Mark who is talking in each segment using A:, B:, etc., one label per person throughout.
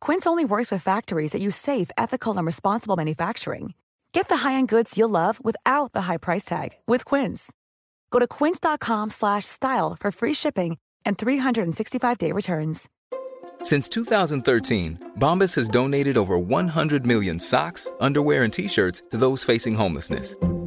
A: Quince only works with factories that use safe, ethical, and responsible manufacturing. Get the high-end goods you'll love without the high price tag with Quince. Go to quince.com/style for free shipping and 365-day returns.
B: Since 2013, Bombas has donated over 100 million socks, underwear, and t-shirts to those facing homelessness.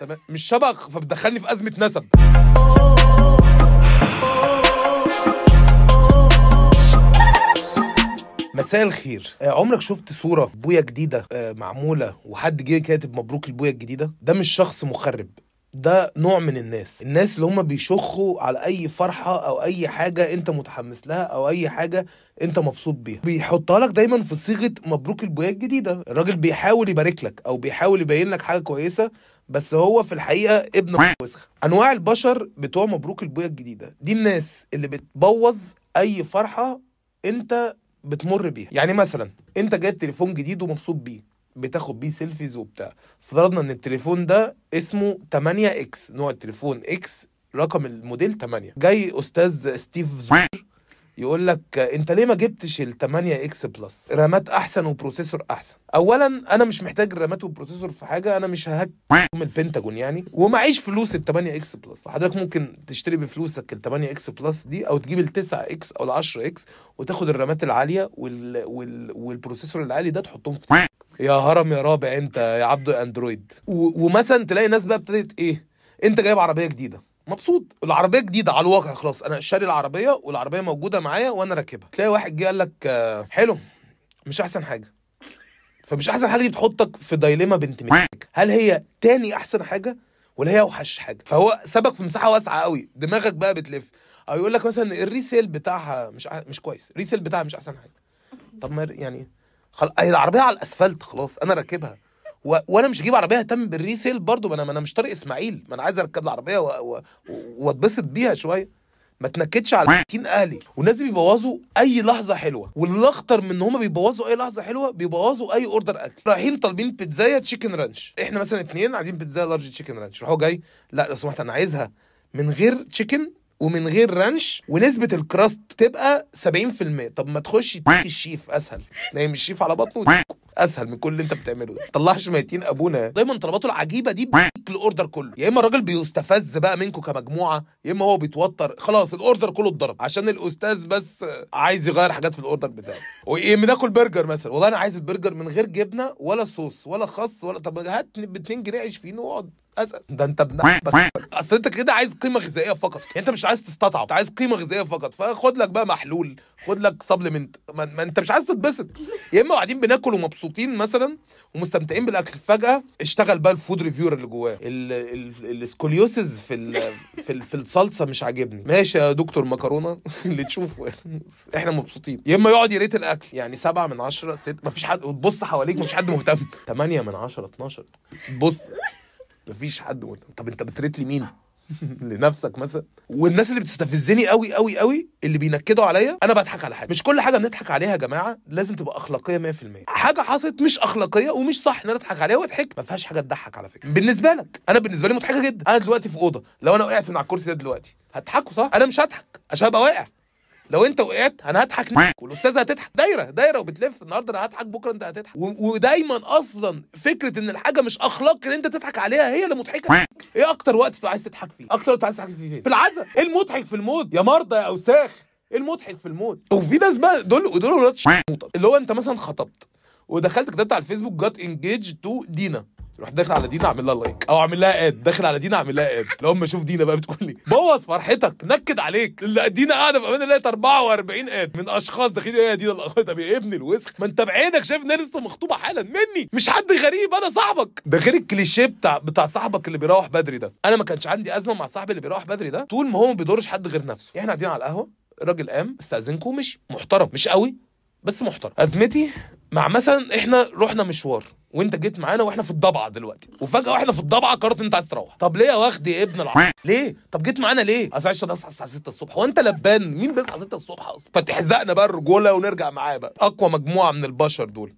C: تمام؟ مش شبه فبتدخلني في أزمة نسب. مساء الخير. آه، عمرك شفت صورة بويا جديدة آه، معمولة وحد جه كاتب مبروك البويا الجديدة؟ ده مش شخص مخرب. ده نوع من الناس. الناس اللي هم بيشخوا على أي فرحة أو أي حاجة أنت متحمس لها أو أي حاجة أنت مبسوط بيها. بيحطها لك دايما في صيغة مبروك البويا الجديدة. الراجل بيحاول يبارك لك أو بيحاول يبين لك حاجة كويسة بس هو في الحقيقة ابن وسخ. أنواع البشر بتوع مبروك البويا الجديدة دي الناس اللي بتبوظ أي فرحة أنت بتمر بيها. يعني مثلا أنت جايب تليفون جديد ومبسوط بيه. بتاخد بيه selfies وبتاع. فرضنا إن التليفون ده اسمه 8 X نوع التليفون X رقم الموديل 8 جاي أستاذ ستيف زوير يقول لك أنت ليه ما جبتش ال 8 X Plus رامات أحسن و processor أحسن. اولا أنا مش محتاج الرامات وال processor في حاجة أنا مش ه hack من البنتاجون يعني ومعيش فلوس ال 8 X Plus حضرتك ممكن تشتري بفلوسك ال 8 X Plus دي أو تجيب ال 9 X أو ال 10 X وتاخد الرامات العالية وال... وال... وال processor العالي ده تحطهم في يا هرم يا رابع انت يا عبد Android. ومثلا تلاقي ناس بقى ابتدت إيه انت جايب عربية جديدة. مبسوط. العربية جديده على الواقع خلاص. أنا شاري العربية والعربية موجودة معايا وأنا راكبها. تلاقي واحد جه قال لك حلو مش أحسن حاجة. فمش أحسن حاجة دي بتحطك في dilemma بنت ميك هل هي تاني أحسن حاجة ولا هي أوحش حاجة؟ فهو سابك في مساحة واسعة قوي. دماغك بقى بتلف. أو يقول لك مثلا ال resale بتاعها مش مش كويس. ال resale بتاعها مش أحسن حاجة. طب ما يعني خل... هي العربية على الأسفلت خلاص أنا راكبها. و... وأنا مش هجيب عربية أهتم بال resale برضو ما أنا ما أنا مش طارق إسماعيل ما أنا عايز أركب العربية و... و... وأتبسط بيها شوية. ما تنكدش على 30 أهلي. والناس بيبوظوا أي لحظة حلوة. والاخطر من إن هم بيبوظوا أي لحظة حلوة بيبوظوا أي order أكل. رايحين طالبين بيتزاية chicken ranch إحنا مثلا اتنين عايزين بيتزاية large chicken ranch راحوا جاي. لا لو سمحت أنا عايزها من غير chicken ومن غير ranch ونسبة ال crust تبقى 70% طب ما تخش تيجي الشيف أسهل نايم الشيف على بطنه. أسهل من كل اللي أنت بتعمله. ده طلعش ميتين أبونا. دايما طلباته العجيبة دي بيك ال order كله. يا إما الراجل بيستفز بقى منكم كمجموعة يا إما هو بيتوتر. خلاص ال order كله اتضرب. عشان الأستاذ بس عايز يغير حاجات في ال order بتاعه. وإيه بناكل برجر مثلا. والله أنا عايز البرجر من غير جبنة ولا صوص ولا خس ولا طب هات ب 2 جنيه عيش فين وأقعد. أساس. ده أنت ابن أصل أنت كده عايز قيمة غذائية فقط. يعني أنت مش عايز تستطعم. أنت عايز قيمة غذائية فقط. فخد لك بقى محلول. خد لك supplement ما, ما انت مش عايز تتبسط. يا اما قاعدين بناكل ومبسوطين مثلا ومستمتعين بالأكل. فجأة اشتغل بقى ال food reviewer اللي جواه. ال- ال- ال scoliosis في ال في ال في الصلصة مش عاجبني. ماشي يا دكتور مكرونة. اللي تشوفه. إحنا مبسوطين. يا اما يقعد ي rate الأكل. يعني سبعة من عشرة ست مفيش حد. وتبص حواليك مفيش حد مهتم. 8 من عشرة 12 بص مفيش حد مهتم. طب انت بتريت لي مين؟ لنفسك مثلا. والناس اللي بتستفزني قوي قوي قوي اللي بينكدوا عليا أنا بضحك على حاجة. مش كل حاجة بنضحك عليها يا جماعة لازم تبقى أخلاقية 100% حاجة حصلت مش أخلاقية ومش صح إن أنا أضحك عليها وأضحك. ما فيهاش حاجة تضحك على فكرة. بالنسبة لك أنا بالنسبة لي مضحكة جدا. أنا دلوقتي في أوضة. لو أنا وقعت من على الكرسي ده دلوقتي هتضحكوا صح؟ أنا مش هضحك. عشان أبقى واقع. لو انت وقعت أنا هضحك والأستاذة هتضحك. دايرة دايرة وبتلف النهارده أنا هضحك بكرة انت هتضحك. ودايما أصلا فكرة إن الحاجة مش اخلاق ان انت تضحك عليها هي اللي مضحكة. إيه أكتر وقت عايز تضحك فيه؟ أكتر وقت عايز تضحك فيه فين؟ في العزا إيه المضحك في الموت؟ يا مرضى يا أوساخ. إيه المضحك في الموت؟ وفي ناس بقى دول ودول ولاد اللي هو أنت مثلا خطبت ودخلت كتبت على الفيسبوك got engaged to دينا. روح داخل على دينا اعمل لها like أو اعمل لها add داخل على دينا اعمل لها add لو اما أشوف دينا بقى بتقول لي بوظ فرحتك نكد عليك. اللي دينا قاعدة في أمان الله 44 add من أشخاص داخلين إيه يا دينا الأخ- طب يا ابن الوسخ. ما أنت بعينك شايف إن أنا لسه مخطوبة حالا مني. مش حد غريب أنا صاحبك. ده غير الكليشيه بتاع بتاع صاحبك اللي بيروح بدري ده. أنا ما كانش عندي أزمة مع صاحبي اللي بيروح بدري ده طول ما هو ما بيضرش حد غير نفسه. إحنا قاعدين على القهوة الراجل قام استأذنكم ومشي محترم مش قوي بس محترم. أزمتي مع مثلا إحنا رحنا مشوار. وانت جيت معانا وإحنا في الضبعة دلوقتي. وفجأة وإحنا في الضبعة قررت انت عايز تروح. طب ليه يا واخدي يا ابن الع؟ ليه؟ طب جيت معانا ليه؟ اصل عشان اصحى الساعة 6 الصبح. هو انت لبان؟ مين بيصحى 6 الصبح أصلا؟ فتحزقنا بقى الرجولة ونرجع معاه بقى. أقوى مجموعة من البشر دول.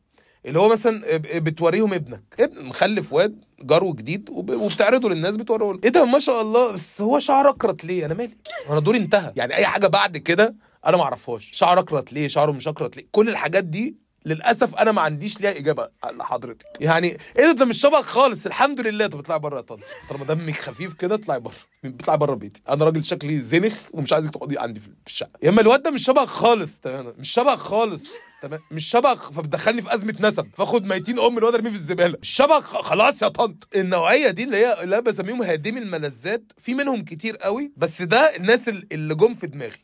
C: اللي هو مثلا بتوريهم ابنك. ابن مخلف واد جرو جديد وب- وبتعرضه للناس بتوريه. إيه ده؟ ما شاء الله. بس هو شعر اكرت ليه؟ أنا مالي. أنا دوري انتهى. يعني أي حاجة بعد كده أنا ما أعرفهاش. شعر اكرت ليه؟ شعره مش اكرت ليه؟ كل الحاجات دي للأسف أنا ما عنديش ليها إجابة لحضرتك. يعني إيه ده؟ مش شبهك خالص. الحمد لله. طب اطلعي بره يا طنط. طالما دمك خفيف كده اطلعي بره. اطلعي بره بيتي. أنا راجل شكلي زنخ ومش عايزك تقعدي عندي في الشقة. يا أما الواد ده مش شبهك خالص. تمام؟ مش شبهك خالص. تمام؟ مش شبهك. فبتدخلني في أزمة نسب. فأخد ميتين أم الواد ارميه في الزبالة. مش شبهك خلاص يا طنط. النوعية دي اللي هي اللي بسميهم هادمي الملذات في منهم كتير قوي. بس ده الناس ال- اللي جم في دماغي.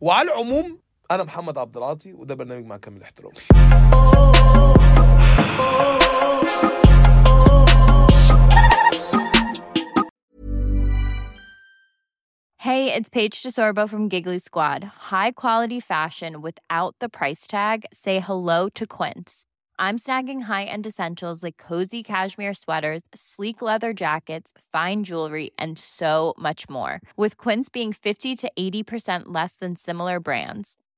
C: وعلى العموم انا محمد عبد العاطي وده برنامج مع كامل احترامي
D: Hey, it's Paige DeSorbo from Giggly Squad. High quality fashion without the price tag. Say hello to Quince. I'm snagging high-end essentials like cozy cashmere sweaters, sleek leather jackets, fine jewelry, and so much more. With Quince being 50 to 80% less than similar brands.